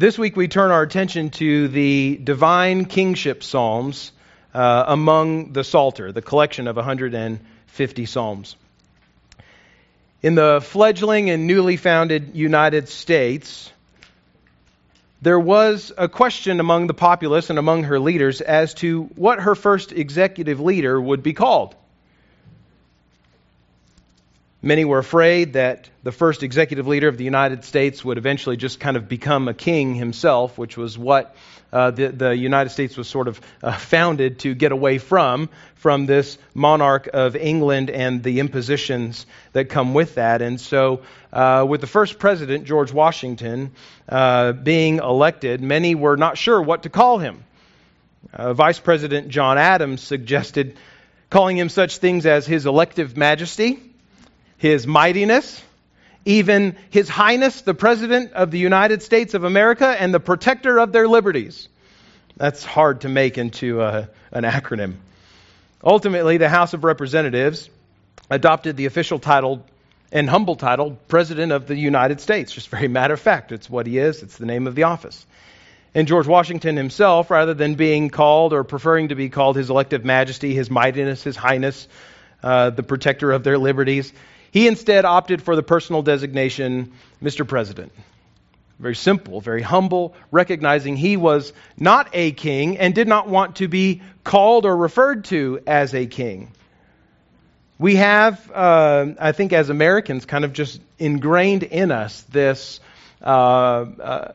This week we turn our attention to the divine kingship psalms uh, among the Psalter, the collection of 150 psalms. In the fledgling and newly founded United States, there was a question among the populace and among her leaders as to what her first executive leader would be called. Many were afraid that the first executive leader of the United States would eventually just kind of become a king himself, which was what uh, the, the, United States was sort of uh, founded to get away from, from this monarch of England and the impositions that come with that. And so, uh, with the first president, George Washington, uh, being elected, many were not sure what to call him. Uh, Vice President John Adams suggested calling him such things as His Elective Majesty his mightiness, even His Highness, the President of the United States of America, and the protector of their liberties. That's hard to make into a, uh, an acronym. Ultimately, the House of Representatives adopted the official title and humble title, President of the United States. Just very matter of fact, it's what he is, it's the name of the office. And George Washington himself, rather than being called or preferring to be called His Elective Majesty, His Mightiness, His Highness, uh, the protector of their liberties, he instead opted for the personal designation, Mr. President. Very simple, very humble, recognizing he was not a king and did not want to be called or referred to as a king. We have, uh, I think, as Americans, kind of just ingrained in us this uh, uh,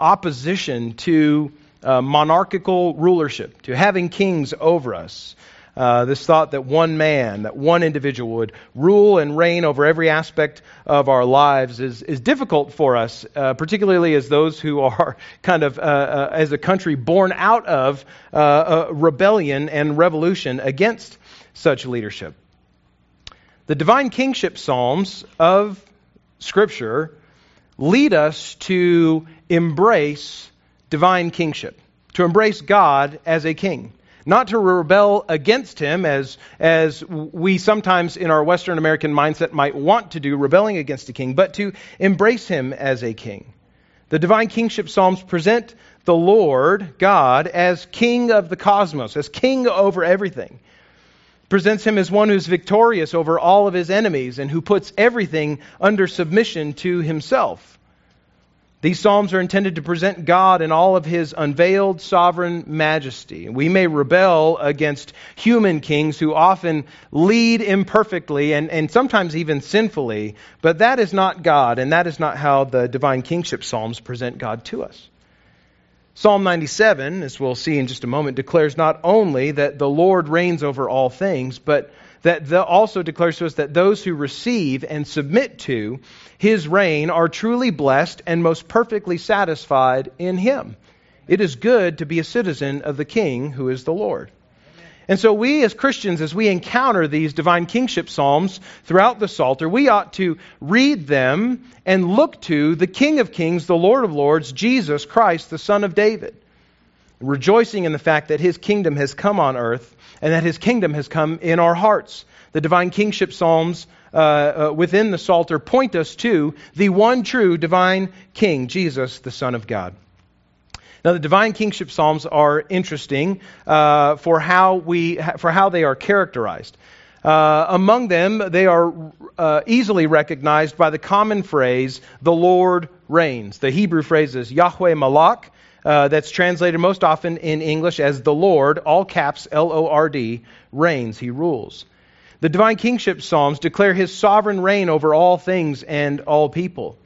opposition to uh, monarchical rulership, to having kings over us. Uh, this thought that one man, that one individual would rule and reign over every aspect of our lives is, is difficult for us, uh, particularly as those who are kind of, uh, uh as a country, born out of uh, rebellion and revolution against such leadership. The divine kingship psalms of Scripture lead us to embrace divine kingship, to embrace God as a king not to rebel against him as, as we sometimes in our Western American mindset might want to do, rebelling against a king, but to embrace him as a king. The divine kingship psalms present the Lord, God, as king of the cosmos, as king over everything. Presents him as one who's victorious over all of his enemies and who puts everything under submission to himself. These Psalms are intended to present God in all of his unveiled sovereign majesty. We may rebel against human kings who often lead imperfectly and, and sometimes even sinfully, but that is not God, and that is not how the divine kingship Psalms present God to us. Psalm 97, as we'll see in just a moment, declares not only that the Lord reigns over all things, but that also declares to us that those who receive and submit to his reign are truly blessed and most perfectly satisfied in him. It is good to be a citizen of the King who is the Lord. And so, we as Christians, as we encounter these divine kingship psalms throughout the Psalter, we ought to read them and look to the King of Kings, the Lord of Lords, Jesus Christ, the Son of David, rejoicing in the fact that his kingdom has come on earth and that his kingdom has come in our hearts. The divine kingship psalms uh, uh, within the Psalter point us to the one true divine king, Jesus, the Son of God. Now, the divine kingship psalms are interesting uh, for how we for how they are characterized. Uh, among them, they are uh, easily recognized by the common phrase, "The Lord reigns." The Hebrew phrase is Yahweh Malak, uh, that's translated most often in English as the Lord, all caps L O R D, reigns, he rules. The divine kingship psalms declare his sovereign reign over all things and all people.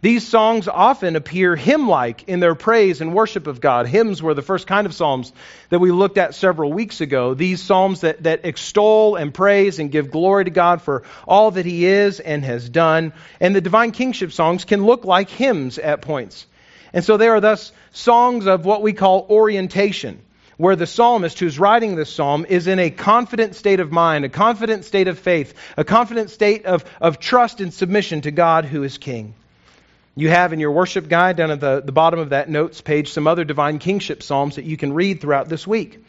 These songs often appear hymn like in their praise and worship of God. Hymns were the first kind of psalms that we looked at several weeks ago. These psalms that, that extol and praise and give glory to God for all that he is and has done. And the divine kingship songs can look like hymns at points. And so they are thus songs of what we call orientation, where the psalmist who's writing this psalm is in a confident state of mind, a confident state of faith, a confident state of, of trust and submission to God who is king. You have in your worship guide down at the, the bottom of that notes page some other divine kingship psalms that you can read throughout this week.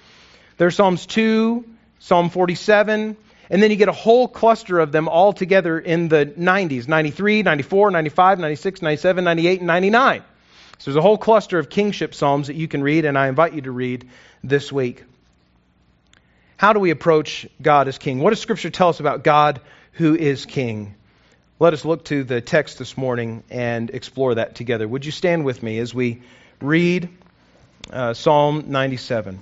There are Psalms 2, Psalm 47, and then you get a whole cluster of them all together in the 90s 93, 94, 95, 96, 97, 98, and 99. So there's a whole cluster of kingship psalms that you can read, and I invite you to read this week. How do we approach God as king? What does Scripture tell us about God who is king? Let us look to the text this morning and explore that together. Would you stand with me as we read uh, Psalm 97?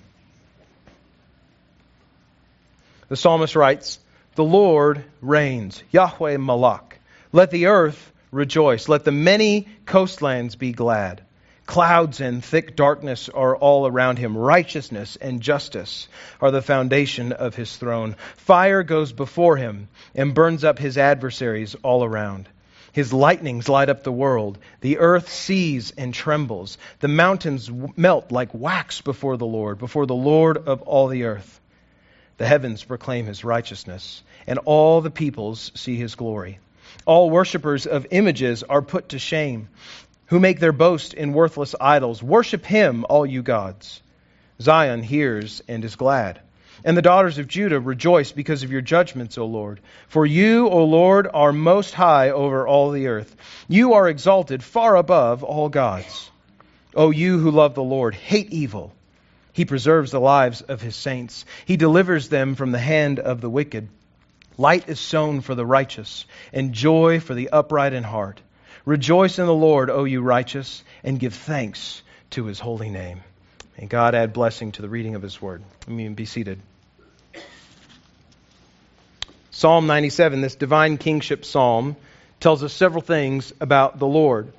The psalmist writes, The Lord reigns, Yahweh Malak. Let the earth rejoice. Let the many coastlands be glad. Clouds and thick darkness are all around him. Righteousness and justice are the foundation of his throne. Fire goes before him and burns up his adversaries all around. His lightnings light up the world. The earth sees and trembles. The mountains melt like wax before the Lord, before the Lord of all the earth. The heavens proclaim his righteousness, and all the peoples see his glory. All worshippers of images are put to shame who make their boast in worthless idols. Worship him, all you gods. Zion hears and is glad. And the daughters of Judah rejoice because of your judgments, O Lord. For you, O Lord, are most high over all the earth. You are exalted far above all gods. O you who love the Lord, hate evil. He preserves the lives of his saints. He delivers them from the hand of the wicked. Light is sown for the righteous, and joy for the upright in heart. Rejoice in the Lord, O you righteous, and give thanks to his holy name. May God add blessing to the reading of his word. Let me be seated. Psalm 97, this divine kingship psalm, tells us several things about the Lord.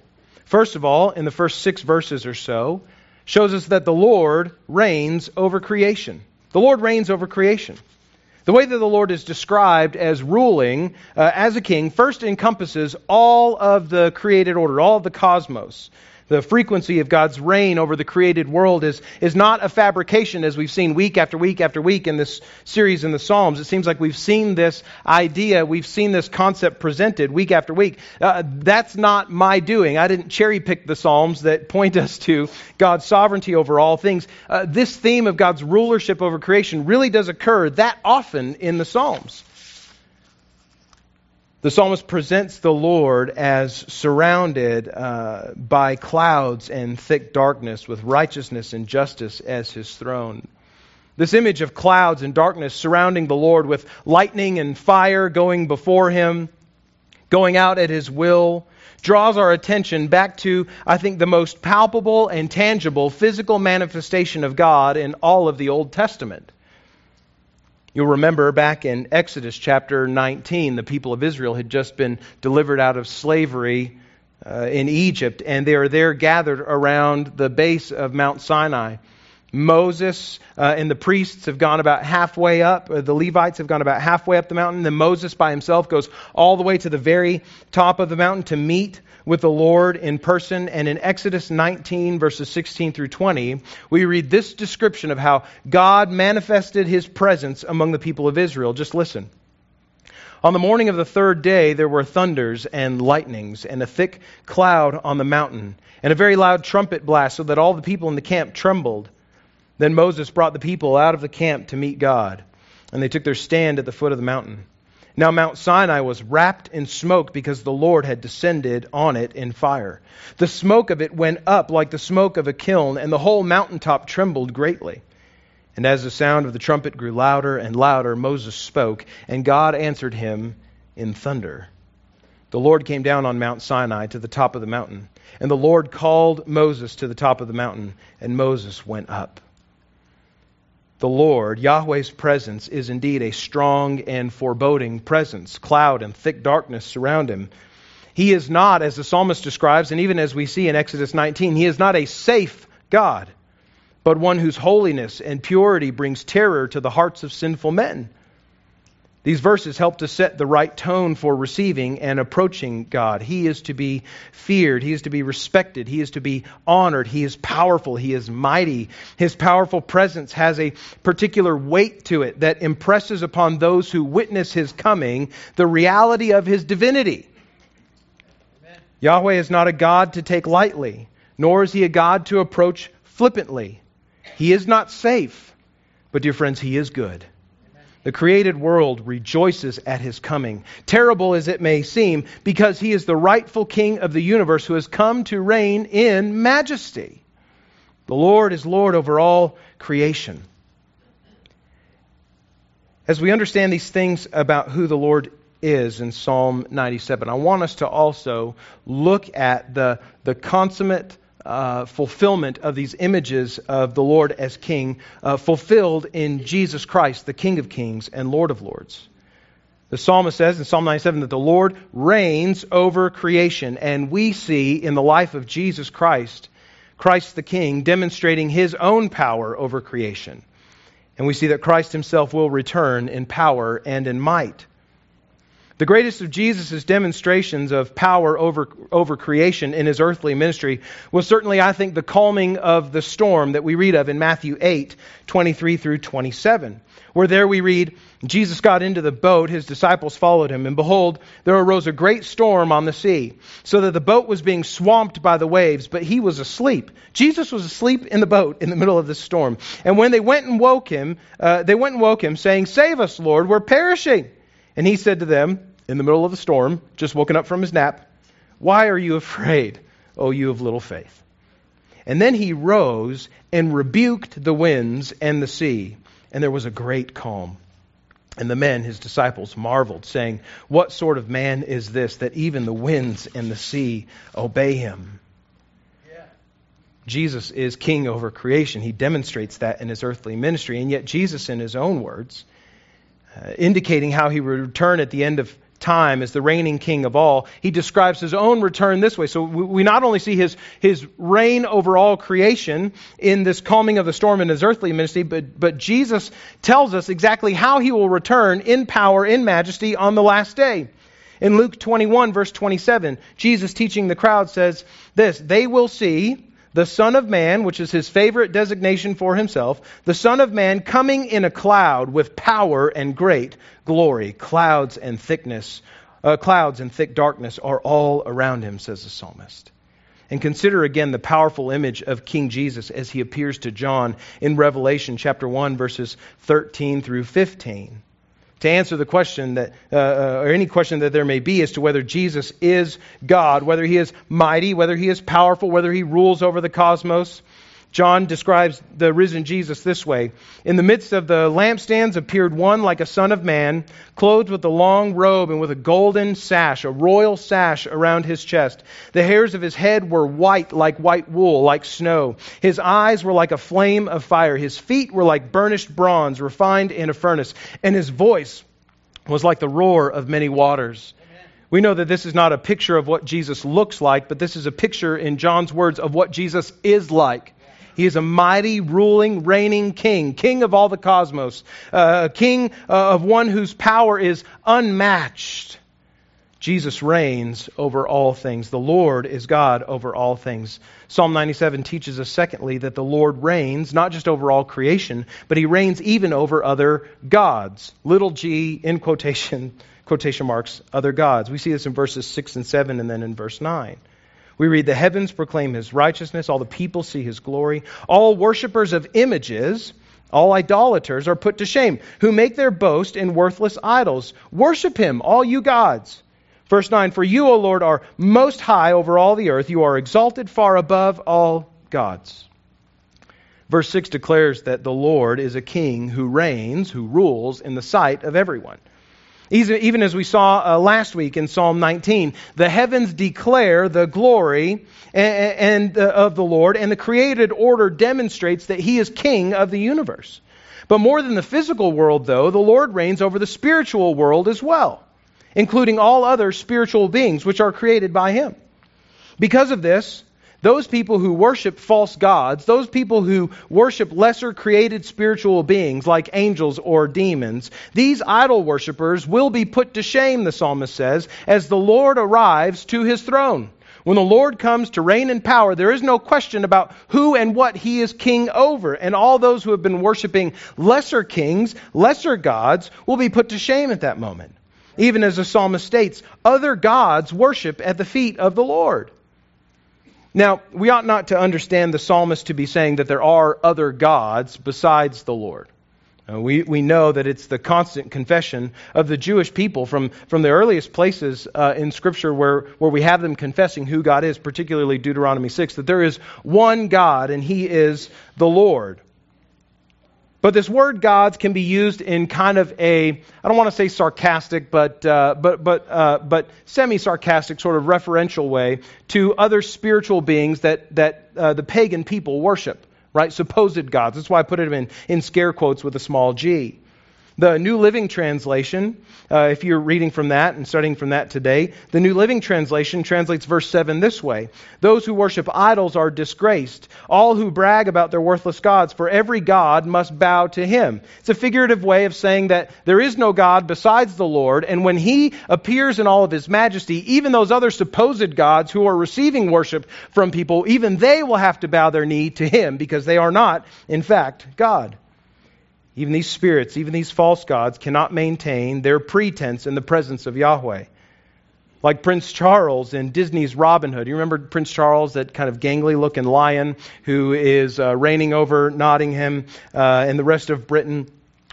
First of all, in the first six verses or so, shows us that the Lord reigns over creation. The Lord reigns over creation. The way that the Lord is described as ruling uh, as a king first encompasses all of the created order, all of the cosmos. The frequency of God's reign over the created world is, is not a fabrication, as we've seen week after week after week in this series in the Psalms. It seems like we've seen this idea, we've seen this concept presented week after week. Uh, that's not my doing. I didn't cherry pick the Psalms that point us to God's sovereignty over all things. Uh, this theme of God's rulership over creation really does occur that often in the Psalms. The psalmist presents the Lord as surrounded uh, by clouds and thick darkness, with righteousness and justice as his throne. This image of clouds and darkness surrounding the Lord, with lightning and fire going before him, going out at his will, draws our attention back to, I think, the most palpable and tangible physical manifestation of God in all of the Old Testament. You'll remember back in Exodus chapter 19, the people of Israel had just been delivered out of slavery uh, in Egypt, and they are there gathered around the base of Mount Sinai. Moses uh, and the priests have gone about halfway up. Uh, the Levites have gone about halfway up the mountain. Then Moses by himself goes all the way to the very top of the mountain to meet with the Lord in person. And in Exodus 19, verses 16 through 20, we read this description of how God manifested his presence among the people of Israel. Just listen. On the morning of the third day, there were thunders and lightnings, and a thick cloud on the mountain, and a very loud trumpet blast, so that all the people in the camp trembled. Then Moses brought the people out of the camp to meet God, and they took their stand at the foot of the mountain. Now Mount Sinai was wrapped in smoke because the Lord had descended on it in fire. The smoke of it went up like the smoke of a kiln, and the whole mountaintop trembled greatly. And as the sound of the trumpet grew louder and louder, Moses spoke, and God answered him in thunder. The Lord came down on Mount Sinai to the top of the mountain, and the Lord called Moses to the top of the mountain, and Moses went up the Lord, Yahweh's presence, is indeed a strong and foreboding presence. Cloud and thick darkness surround him. He is not, as the psalmist describes, and even as we see in Exodus 19, he is not a safe God, but one whose holiness and purity brings terror to the hearts of sinful men. These verses help to set the right tone for receiving and approaching God. He is to be feared. He is to be respected. He is to be honored. He is powerful. He is mighty. His powerful presence has a particular weight to it that impresses upon those who witness his coming the reality of his divinity. Amen. Yahweh is not a God to take lightly, nor is he a God to approach flippantly. He is not safe, but, dear friends, he is good. The created world rejoices at his coming, terrible as it may seem, because he is the rightful king of the universe who has come to reign in majesty. The Lord is Lord over all creation. As we understand these things about who the Lord is in Psalm 97, I want us to also look at the, the consummate uh, fulfillment of these images of the Lord as King, uh, fulfilled in Jesus Christ, the King of Kings and Lord of Lords. The psalmist says in Psalm 97 that the Lord reigns over creation, and we see in the life of Jesus Christ, Christ the King, demonstrating his own power over creation. And we see that Christ himself will return in power and in might. The greatest of Jesus' demonstrations of power over, over creation in his earthly ministry was certainly, I think, the calming of the storm that we read of in Matthew 8, 23 through 27, where there we read, Jesus got into the boat, his disciples followed him, and behold, there arose a great storm on the sea, so that the boat was being swamped by the waves, but he was asleep. Jesus was asleep in the boat in the middle of the storm. And when they went and woke him, uh, they went and woke him, saying, Save us, Lord, we're perishing. And he said to them, in the middle of the storm, just woken up from his nap, Why are you afraid, O you of little faith? And then he rose and rebuked the winds and the sea, and there was a great calm. And the men, his disciples, marveled, saying, What sort of man is this that even the winds and the sea obey him? Yeah. Jesus is king over creation. He demonstrates that in his earthly ministry. And yet, Jesus, in his own words, uh, indicating how he would return at the end of time as the reigning king of all, he describes his own return this way. So we not only see his, his reign over all creation in this calming of the storm in his earthly ministry, but, but Jesus tells us exactly how he will return in power, in majesty on the last day. In Luke 21, verse 27, Jesus teaching the crowd says this They will see the Son of Man, which is his favorite designation for himself, the Son of Man coming in a cloud with power and great glory. Clouds and thickness, uh, clouds and thick darkness are all around him, says the psalmist. And consider again the powerful image of King Jesus as he appears to John in Revelation chapter 1, verses 13 through 15 to answer the question that, uh, uh, or any question that there may be as to whether Jesus is God, whether he is mighty, whether he is powerful, whether he rules over the cosmos. John describes the risen Jesus this way In the midst of the lampstands appeared one like a son of man, clothed with a long robe and with a golden sash, a royal sash around his chest. The hairs of his head were white like white wool, like snow. His eyes were like a flame of fire. His feet were like burnished bronze, refined in a furnace. And his voice was like the roar of many waters. We know that this is not a picture of what Jesus looks like, but this is a picture, in John's words, of what Jesus is like. He is a mighty, ruling, reigning king, king of all the cosmos, uh, king uh, of one whose power is unmatched. Jesus reigns over all things. The Lord is God over all things. Psalm 97 teaches us, secondly, that the Lord reigns not just over all creation, but he reigns even over other gods. Little g, in quotation, quotation marks, other gods. We see this in verses 6 and 7 and then in verse 9. We read, The heavens proclaim his righteousness, all the people see his glory. All worshippers of images, all idolaters, are put to shame, who make their boast in worthless idols. Worship him, all you gods. Verse 9 For you, O Lord, are most high over all the earth. You are exalted far above all gods. Verse 6 declares that the Lord is a king who reigns, who rules in the sight of everyone. Even as we saw uh, last week in Psalm 19, the heavens declare the glory and, and uh, of the Lord, and the created order demonstrates that He is King of the universe. But more than the physical world, though, the Lord reigns over the spiritual world as well, including all other spiritual beings which are created by Him. Because of this, those people who worship false gods, those people who worship lesser created spiritual beings like angels or demons, these idol worshippers will be put to shame, the psalmist says, as the Lord arrives to his throne. When the Lord comes to reign in power, there is no question about who and what he is king over. And all those who have been worshiping lesser kings, lesser gods, will be put to shame at that moment. Even as the psalmist states, other gods worship at the feet of the Lord. Now, we ought not to understand the psalmist to be saying that there are other gods besides the Lord. Uh, we, we know that it's the constant confession of the Jewish people from, from the earliest places uh, in Scripture where, where we have them confessing who God is, particularly Deuteronomy 6, that there is one God and He is the Lord. But this word gods can be used in kind of a, I don't want to say sarcastic, but, uh, but, but, uh, but semi sarcastic, sort of referential way to other spiritual beings that, that uh, the pagan people worship, right? Supposed gods. That's why I put it in, in scare quotes with a small g. The New Living Translation, uh, if you're reading from that and studying from that today, the New Living Translation translates verse 7 this way Those who worship idols are disgraced, all who brag about their worthless gods, for every god must bow to him. It's a figurative way of saying that there is no God besides the Lord, and when he appears in all of his majesty, even those other supposed gods who are receiving worship from people, even they will have to bow their knee to him because they are not, in fact, God. Even these spirits, even these false gods, cannot maintain their pretense in the presence of Yahweh. Like Prince Charles in Disney's Robin Hood. You remember Prince Charles, that kind of gangly looking lion who is uh, reigning over Nottingham uh, and the rest of Britain?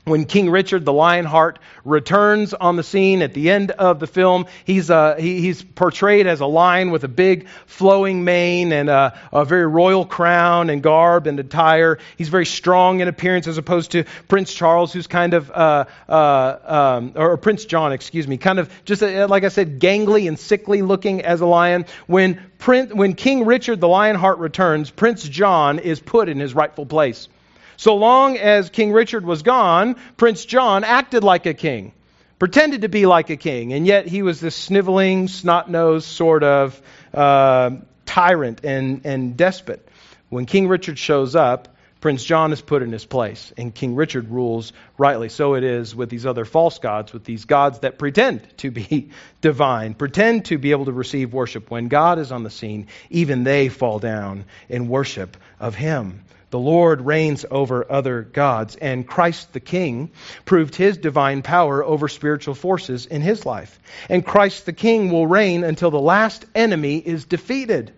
When King Richard, the Lionheart, returns on the scene at the end of the film, he's, uh, he, he's portrayed as a lion with a big flowing mane and a, a, very royal crown and garb and attire. He's very strong in appearance as opposed to Prince Charles, who's kind of, uh, uh, um, or Prince John, excuse me, kind of just, uh, like I said, gangly and sickly looking as a lion. When, Prince, when King Richard, the Lionheart, returns, Prince John is put in his rightful place. So long as King Richard was gone, Prince John acted like a king, pretended to be like a king, and yet he was this sniveling, snot nosed sort of uh, tyrant and, and despot. When King Richard shows up, Prince John is put in his place, and King Richard rules rightly. So it is with these other false gods, with these gods that pretend to be divine, pretend to be able to receive worship. When God is on the scene, even they fall down in worship of Him. The Lord reigns over other gods, and Christ the King proved his divine power over spiritual forces in his life. And Christ the King will reign until the last enemy is defeated.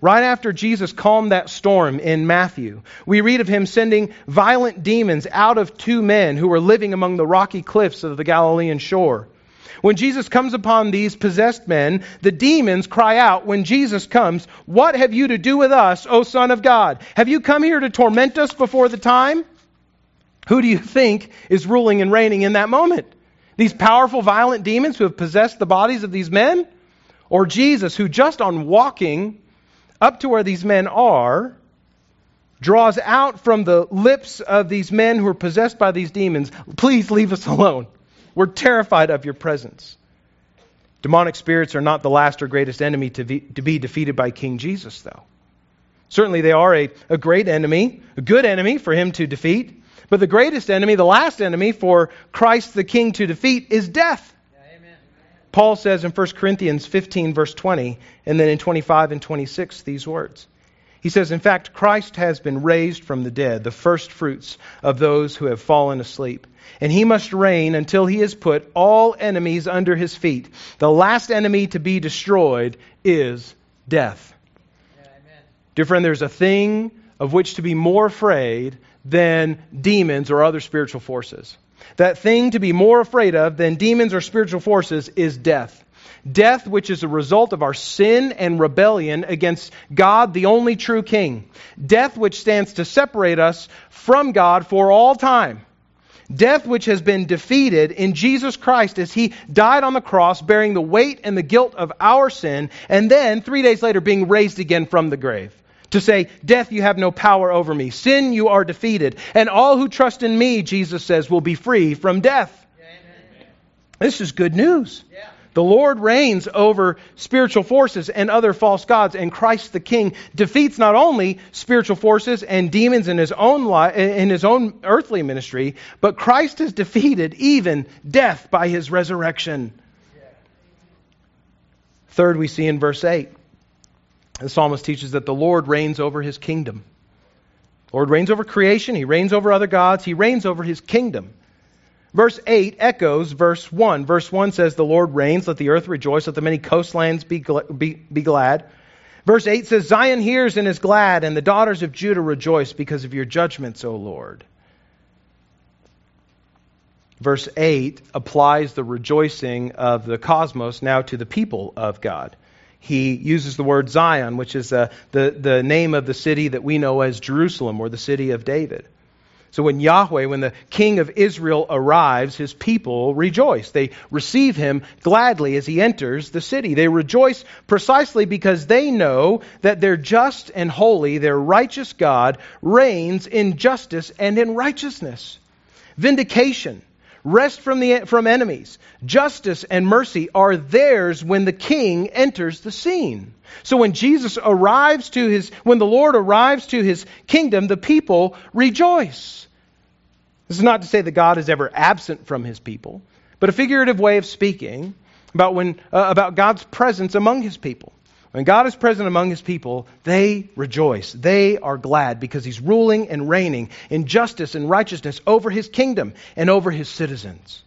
Right after Jesus calmed that storm in Matthew, we read of him sending violent demons out of two men who were living among the rocky cliffs of the Galilean shore. When Jesus comes upon these possessed men, the demons cry out when Jesus comes, What have you to do with us, O Son of God? Have you come here to torment us before the time? Who do you think is ruling and reigning in that moment? These powerful, violent demons who have possessed the bodies of these men? Or Jesus, who just on walking up to where these men are, draws out from the lips of these men who are possessed by these demons, Please leave us alone. We're terrified of your presence. Demonic spirits are not the last or greatest enemy to be, to be defeated by King Jesus, though. Certainly, they are a, a great enemy, a good enemy for him to defeat. But the greatest enemy, the last enemy for Christ the King to defeat, is death. Yeah, Paul says in 1 Corinthians 15, verse 20, and then in 25 and 26, these words. He says, In fact, Christ has been raised from the dead, the first fruits of those who have fallen asleep and he must reign until he has put all enemies under his feet. The last enemy to be destroyed is death. Yeah, Dear friend, there's a thing of which to be more afraid than demons or other spiritual forces. That thing to be more afraid of than demons or spiritual forces is death. Death, which is a result of our sin and rebellion against God, the only true King. Death, which stands to separate us from God for all time. Death, which has been defeated in Jesus Christ as he died on the cross, bearing the weight and the guilt of our sin, and then three days later being raised again from the grave. To say, Death, you have no power over me. Sin, you are defeated. And all who trust in me, Jesus says, will be free from death. This is good news. Yeah. The Lord reigns over spiritual forces and other false gods, and Christ the King defeats not only spiritual forces and demons in his own in his own earthly ministry, but Christ has defeated even death by his resurrection. Third, we see in verse 8, the psalmist teaches that the Lord reigns over his kingdom. Lord reigns over creation, he reigns over other gods, he reigns over his kingdom. Verse 8 echoes verse 1. Verse 1 says, The Lord reigns, let the earth rejoice, let the many coastlands be, be, be glad. Verse 8 says, Zion hears and is glad, and the daughters of Judah rejoice because of your judgments, O Lord. verse 8 applies the rejoicing of the cosmos now to the people of God. He uses the word Zion, which is uh, the, the name of the city that we know as Jerusalem or the city of David. So when Yahweh, when the king of Israel arrives, his people rejoice. They receive him gladly as he enters the city. They rejoice precisely because they know that their just and holy, their righteous God reigns in justice and in righteousness. Vindication, rest from, the, from enemies, justice and mercy are theirs when the king enters the scene. So when Jesus arrives to his, when the Lord arrives to his kingdom, the people rejoice. This is not to say that God is ever absent from his people, but a figurative way of speaking about, when, uh, about God's presence among his people. When God is present among his people, they rejoice. They are glad because he's ruling and reigning in justice and righteousness over his kingdom and over his citizens.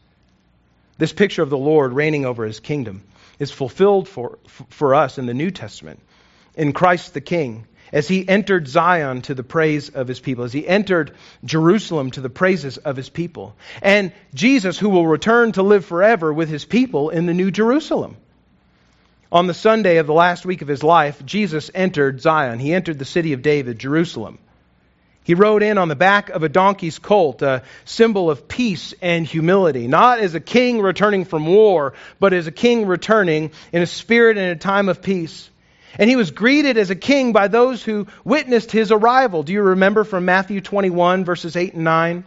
This picture of the Lord reigning over his kingdom is fulfilled for, for us in the New Testament in Christ the King as he entered Zion to the praise of his people, as he entered Jerusalem to the praises of his people, and Jesus, who will return to live forever with his people in the New Jerusalem. On the Sunday of the last week of his life, Jesus entered Zion. He entered the city of David, Jerusalem. He rode in on the back of a donkey's colt, a symbol of peace and humility, not as a king returning from war, but as a king returning in a spirit and a time of peace. And he was greeted as a king by those who witnessed his arrival. Do you remember from Matthew 21, verses 8 and 9?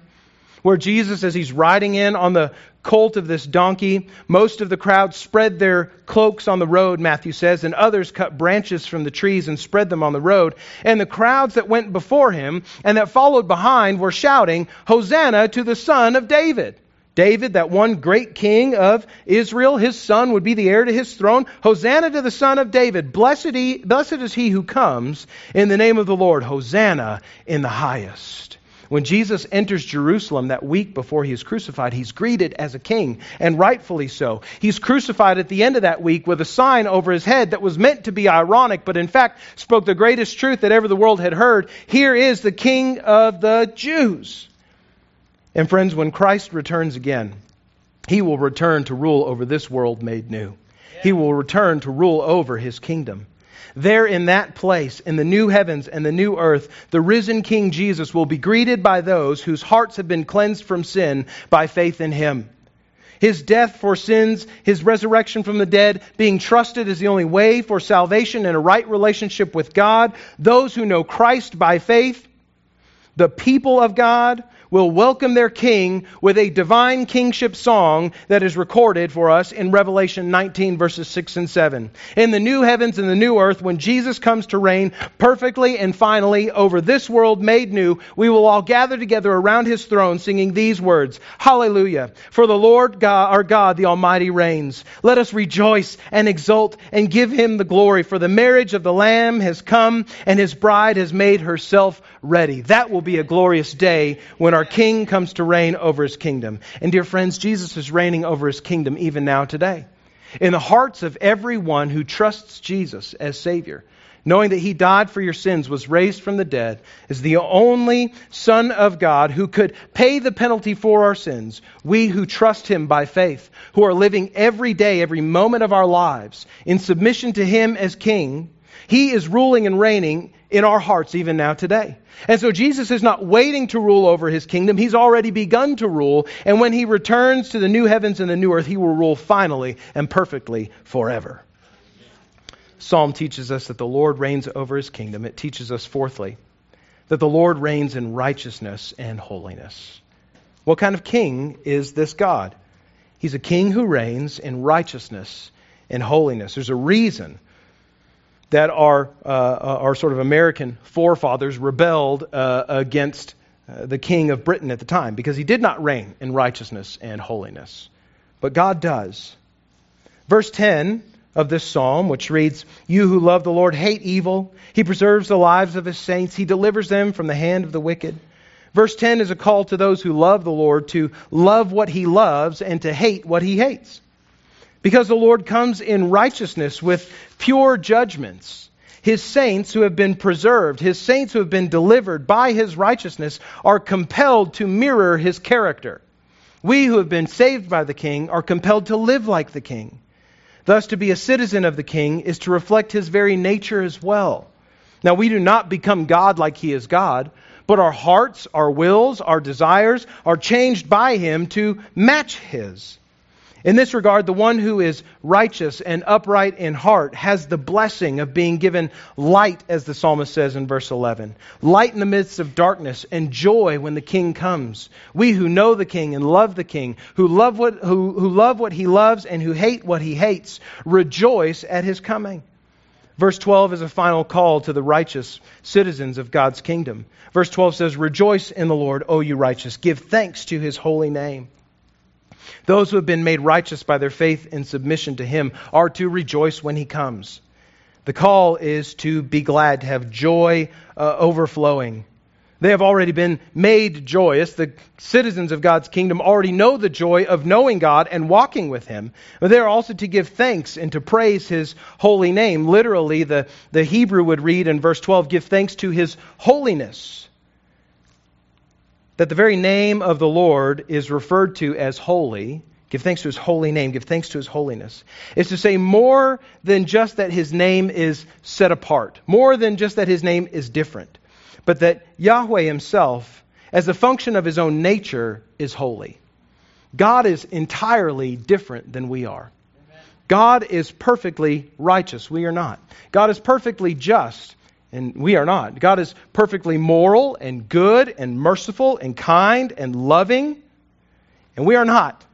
Where Jesus, as he's riding in on the colt of this donkey, most of the crowd spread their cloaks on the road, Matthew says, and others cut branches from the trees and spread them on the road. And the crowds that went before him and that followed behind were shouting, Hosanna to the Son of David. David, that one great king of Israel, his son would be the heir to his throne. Hosanna to the son of David. Blessed, he, blessed is he who comes in the name of the Lord. Hosanna in the highest. When Jesus enters Jerusalem that week before he is crucified, he's greeted as a king, and rightfully so. He's crucified at the end of that week with a sign over his head that was meant to be ironic, but in fact spoke the greatest truth that ever the world had heard. Here is the king of the Jews. And friends, when Christ returns again, he will return to rule over this world made new. He will return to rule over his kingdom. There in that place, in the new heavens and the new earth, the risen King Jesus will be greeted by those whose hearts have been cleansed from sin by faith in him. His death for sins, his resurrection from the dead, being trusted as the only way for salvation and a right relationship with God. Those who know Christ by faith, the people of God, will welcome their king with a divine kingship song that is recorded for us in Revelation 19, verses 6 and 7. In the new heavens and the new earth, when Jesus comes to reign perfectly and finally over this world made new, we will all gather together around his throne singing these words Hallelujah! For the Lord God, our God, the Almighty, reigns. Let us rejoice and exult and give him the glory, for the marriage of the Lamb has come and his bride has made herself ready. That will be a glorious day when our king comes to reign over his kingdom. And dear friends, Jesus is reigning over his kingdom even now today. In the hearts of everyone who trusts Jesus as Savior, knowing that he died for your sins, was raised from the dead, is the only Son of God who could pay the penalty for our sins. We who trust him by faith, who are living every day, every moment of our lives in submission to him as King, he is ruling and reigning in our hearts even now today. And so Jesus is not waiting to rule over his kingdom. He's already begun to rule. And when he returns to the new heavens and the new earth, he will rule finally and perfectly forever. Psalm teaches us that the Lord reigns over his kingdom. It teaches us, fourthly, that the Lord reigns in righteousness and holiness. What kind of king is this God? He's a king who reigns in righteousness and holiness. There's a reason that our, uh, our sort of American forefathers rebelled uh, against uh, the king of Britain at the time because he did not reign in righteousness and holiness. But God does. Verse 10 of this psalm, which reads, You who love the Lord hate evil. He preserves the lives of his saints, he delivers them from the hand of the wicked. Verse 10 is a call to those who love the Lord to love what he loves and to hate what he hates. Because the Lord comes in righteousness with pure judgments. His saints who have been preserved, his saints who have been delivered by his righteousness, are compelled to mirror his character. We who have been saved by the king are compelled to live like the king. Thus, to be a citizen of the king is to reflect his very nature as well. Now, we do not become God like he is God, but our hearts, our wills, our desires are changed by him to match his. In this regard, the one who is righteous and upright in heart has the blessing of being given light, as the psalmist says in verse 11. Light in the midst of darkness and joy when the king comes. We who know the king and love the king, who love what, who, who love what he loves and who hate what he hates, rejoice at his coming. Verse 12 is a final call to the righteous citizens of God's kingdom. Verse 12 says, Rejoice in the Lord, O you righteous. Give thanks to his holy name. Those who have been made righteous by their faith and submission to Him are to rejoice when He comes. The call is to be glad, to have joy uh, overflowing. They have already been made joyous. The citizens of God's kingdom already know the joy of knowing God and walking with Him. But they are also to give thanks and to praise His holy name. Literally, the, the Hebrew would read in verse 12, give thanks to His holiness that the very name of the Lord is referred to as holy, give thanks to his holy name, give thanks to his holiness, is to say more than just that his name is set apart, more than just that his name is different, but that Yahweh himself, as a function of his own nature, is holy. God is entirely different than we are. God is perfectly righteous. We are not. God is perfectly just. And we are not. God is perfectly moral and good and merciful and kind and loving, and we are not.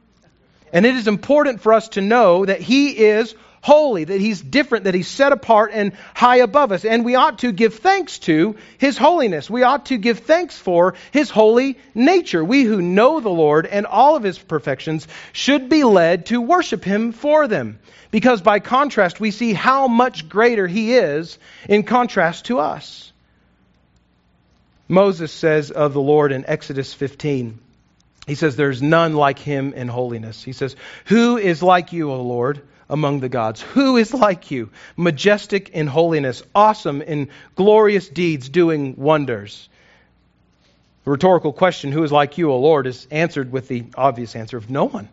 And it is important for us to know that He is holy, that He's different, that He's set apart and high above us. And we ought to give thanks to His holiness. We ought to give thanks for His holy nature. We who know the Lord and all of His perfections should be led to worship Him for them. Because by contrast, we see how much greater he is in contrast to us. Moses says of the Lord in Exodus 15, he says, There's none like him in holiness. He says, Who is like you, O Lord, among the gods? Who is like you, majestic in holiness, awesome in glorious deeds, doing wonders? The rhetorical question, Who is like you, O Lord, is answered with the obvious answer of no one.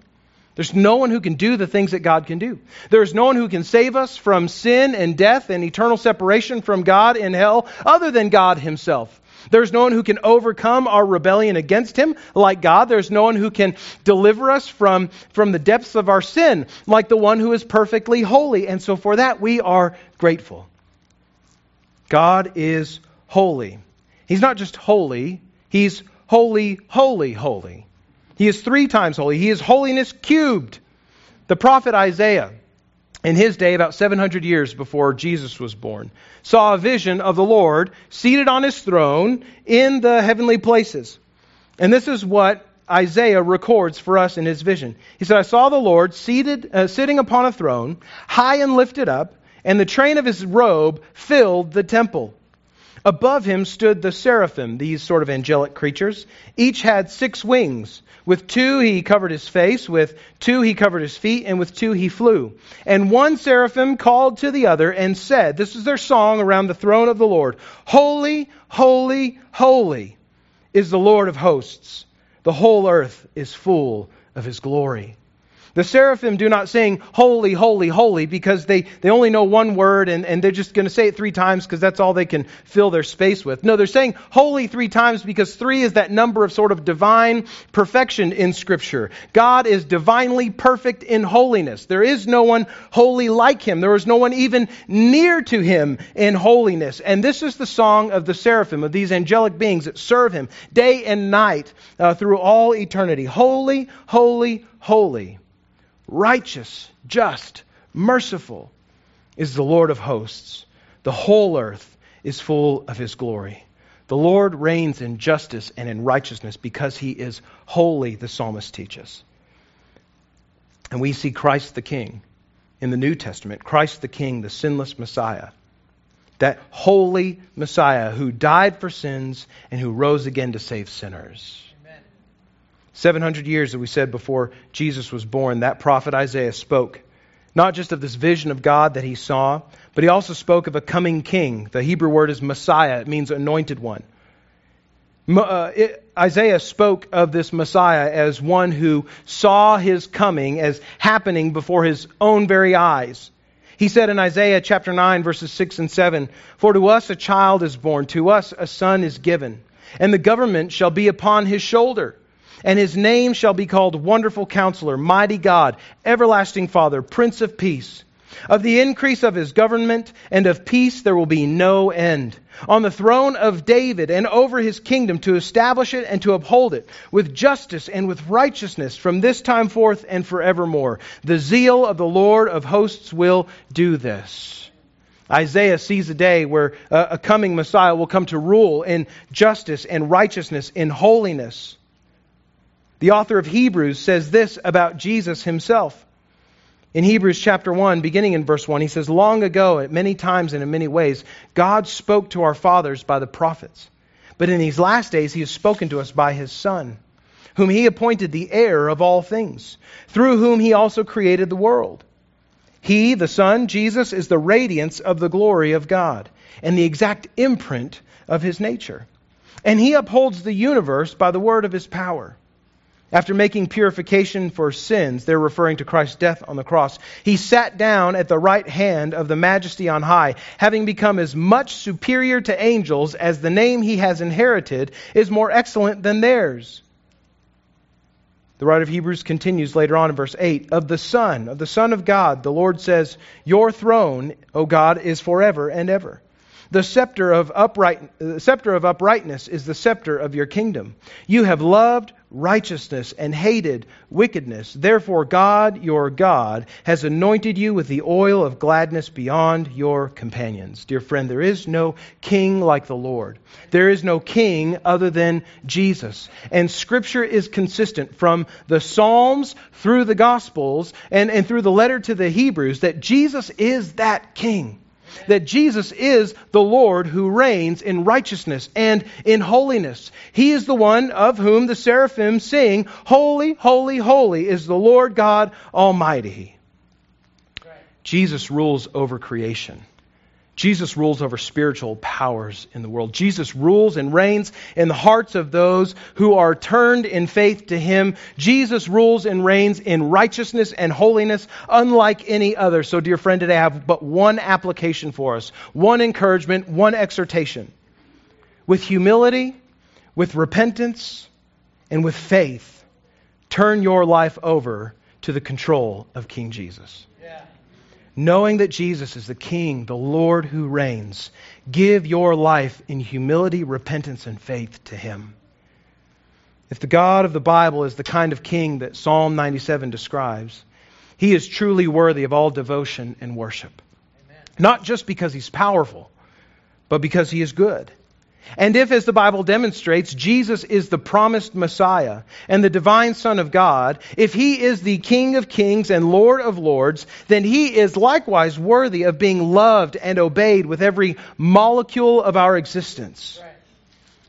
There's no one who can do the things that God can do. There's no one who can save us from sin and death and eternal separation from God in hell other than God Himself. There's no one who can overcome our rebellion against Him like God. There's no one who can deliver us from, from the depths of our sin like the one who is perfectly holy. And so for that, we are grateful. God is holy. He's not just holy, He's holy, holy, holy. He is three times holy. He is holiness cubed. The prophet Isaiah, in his day, about 700 years before Jesus was born, saw a vision of the Lord seated on his throne in the heavenly places. And this is what Isaiah records for us in his vision. He said, I saw the Lord seated, uh, sitting upon a throne, high and lifted up, and the train of his robe filled the temple. Above him stood the seraphim, these sort of angelic creatures. Each had six wings. With two he covered his face, with two he covered his feet, and with two he flew. And one seraphim called to the other and said, This is their song around the throne of the Lord Holy, holy, holy is the Lord of hosts. The whole earth is full of his glory. The seraphim do not sing holy, holy, holy because they, they only know one word and, and they're just going to say it three times because that's all they can fill their space with. No, they're saying holy three times because three is that number of sort of divine perfection in Scripture. God is divinely perfect in holiness. There is no one holy like him. There is no one even near to him in holiness. And this is the song of the seraphim, of these angelic beings that serve him day and night uh, through all eternity. Holy, holy, holy righteous, just, merciful is the Lord of hosts. The whole earth is full of his glory. The Lord reigns in justice and in righteousness because he is holy, the psalmist teaches. And we see Christ the King in the New Testament, Christ the King, the sinless Messiah. That holy Messiah who died for sins and who rose again to save sinners. 700 years, that we said before Jesus was born, that prophet Isaiah spoke not just of this vision of God that he saw, but he also spoke of a coming king. The Hebrew word is Messiah, it means anointed one. Uh, it, Isaiah spoke of this Messiah as one who saw his coming as happening before his own very eyes. He said in Isaiah chapter 9, verses 6 and 7 For to us a child is born, to us a son is given, and the government shall be upon his shoulder. And his name shall be called Wonderful Counselor, Mighty God, Everlasting Father, Prince of Peace. Of the increase of his government and of peace there will be no end. On the throne of David and over his kingdom to establish it and to uphold it with justice and with righteousness from this time forth and forevermore. The zeal of the Lord of hosts will do this. Isaiah sees a day where a coming Messiah will come to rule in justice and righteousness, in holiness. The author of Hebrews says this about Jesus himself. In Hebrews chapter 1, beginning in verse 1, he says, Long ago, at many times and in many ways, God spoke to our fathers by the prophets. But in these last days, he has spoken to us by his Son, whom he appointed the heir of all things, through whom he also created the world. He, the Son, Jesus, is the radiance of the glory of God and the exact imprint of his nature. And he upholds the universe by the word of his power. After making purification for sins, they're referring to Christ's death on the cross, he sat down at the right hand of the majesty on high, having become as much superior to angels as the name he has inherited is more excellent than theirs. The writer of Hebrews continues later on in verse 8 of the Son, of the Son of God, the Lord says, Your throne, O God, is forever and ever. The scepter of, upright, the scepter of uprightness is the scepter of your kingdom. You have loved righteousness and hated wickedness. Therefore, God, your God, has anointed you with the oil of gladness beyond your companions. Dear friend, there is no king like the Lord. There is no king other than Jesus. And Scripture is consistent from the Psalms through the Gospels and, and through the letter to the Hebrews that Jesus is that king that Jesus is the Lord who reigns in righteousness and in holiness. He is the one of whom the seraphim sing, Holy, holy, holy is the Lord God Almighty. Jesus rules over creation. Jesus rules over spiritual powers in the world. Jesus rules and reigns in the hearts of those who are turned in faith to Him. Jesus rules and reigns in righteousness and holiness unlike any other. So, dear friend, today I have but one application for us, one encouragement, one exhortation. With humility, with repentance, and with faith, turn your life over to the control of King Jesus knowing that Jesus is the King, the Lord who reigns, give your life in humility, repentance, and faith to Him. If the God of the Bible is the kind of king that Psalm 97 describes, he is truly worthy of all devotion and worship. Amen. Not just because he's powerful, but because he is good. And if, as the Bible demonstrates, Jesus is the promised Messiah and the divine Son of God, if he is the King of kings and Lord of lords, then he is likewise worthy of being loved and obeyed with every molecule of our existence.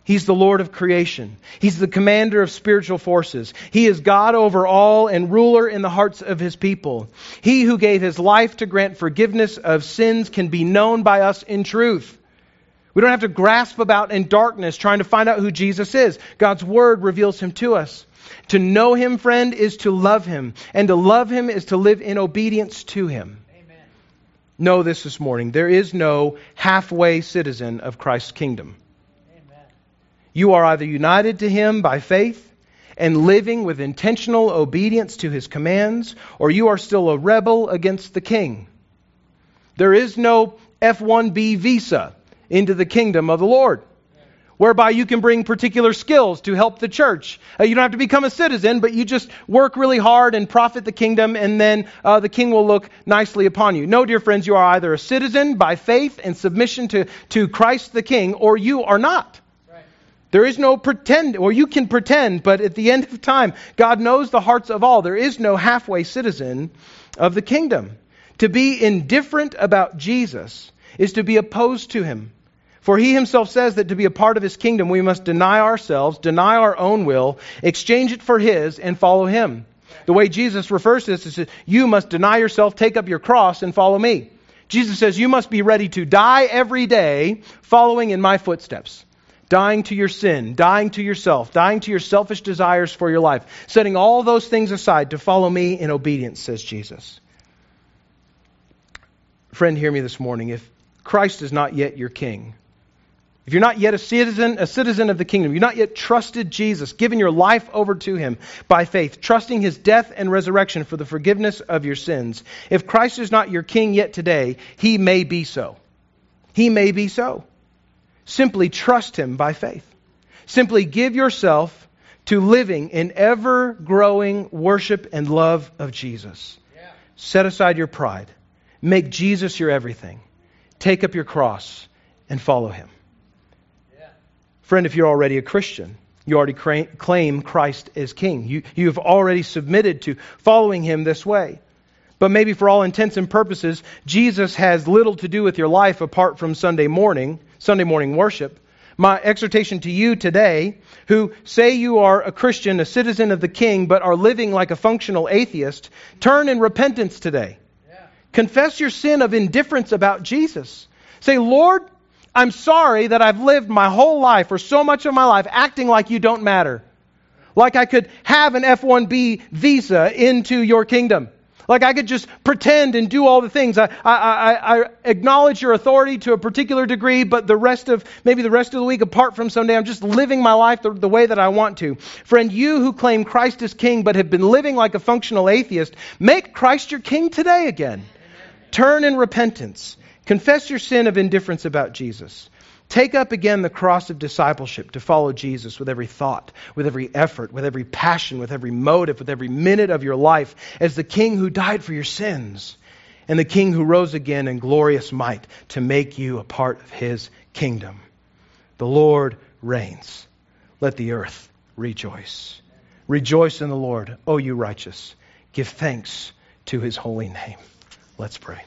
He's the Lord of creation. He's the commander of spiritual forces. He is God over all and ruler in the hearts of his people. He who gave his life to grant forgiveness of sins can be known by us in truth. We don't have to grasp about in darkness trying to find out who Jesus is. God's Word reveals Him to us. To know Him, friend, is to love Him. And to love Him is to live in obedience to Him. Amen. Know this this morning. There is no halfway citizen of Christ's kingdom. Amen. You are either united to Him by faith and living with intentional obedience to His commands, or you are still a rebel against the King. There is no H 1B visa into the kingdom of the Lord. Whereby you can bring particular skills to help the church. Uh, you don't have to become a citizen, but you just work really hard and profit the kingdom, and then uh, the king will look nicely upon you. No, dear friends, you are either a citizen by faith and submission to, to Christ the king, or you are not. There is no pretend, or you can pretend, but at the end of time, God knows the hearts of all. There is no halfway citizen of the kingdom. To be indifferent about Jesus is to be opposed to him. For he himself says that to be a part of his kingdom, we must deny ourselves, deny our own will, exchange it for his, and follow him. The way Jesus refers to this is you must deny yourself, take up your cross, and follow me. Jesus says you must be ready to die every day following in my footsteps. dying to your sin, dying to yourself, dying to your selfish desires for your life, setting all those things aside to follow me in obedience, says Jesus. Friend, hear me this morning. If Christ is not yet your king, if you're not yet a citizen, a citizen of the kingdom, you've not yet trusted Jesus, given your life over to him by faith, trusting his death and resurrection for the forgiveness of your sins. If Christ is not your king yet today, he may be so. He may be so. Simply trust Him by faith. Simply give yourself to living in ever growing worship and love of Jesus. Yeah. Set aside your pride. Make Jesus your everything. Take up your cross and follow Him. Friend, if you're already a Christian, you already claim Christ as King. You, you've already submitted to following Him this way. But maybe for all intents and purposes, Jesus has little to do with your life apart from Sunday morning, Sunday morning worship. My exhortation to you today, who say you are a Christian, a citizen of the King, but are living like a functional atheist, turn in repentance today. Yeah. Confess your sin of indifference about Jesus. Say, Lord, I'm sorry that I've lived my whole life, or so much of my life, acting like you don't matter. Like I could have an H 1B visa into your kingdom. Like I could just pretend and do all the things. I, I, I, I, acknowledge your authority to a particular degree, but the rest of, maybe the rest of the week, apart from Sunday, I'm just living my life the, the way that I want to. Friend, you who claim Christ as king but have been living like a functional atheist, make Christ your king today again. Turn in repentance. Confess your sin of indifference about Jesus. Take up again the cross of discipleship to follow Jesus with every thought, with every effort, with every passion, with every motive, with every minute of your life as the King who died for your sins and the King who rose again in glorious might to make you a part of his kingdom. The Lord reigns. Let the earth rejoice. Rejoice in the Lord, O you righteous. Give thanks to his holy name. Let's pray.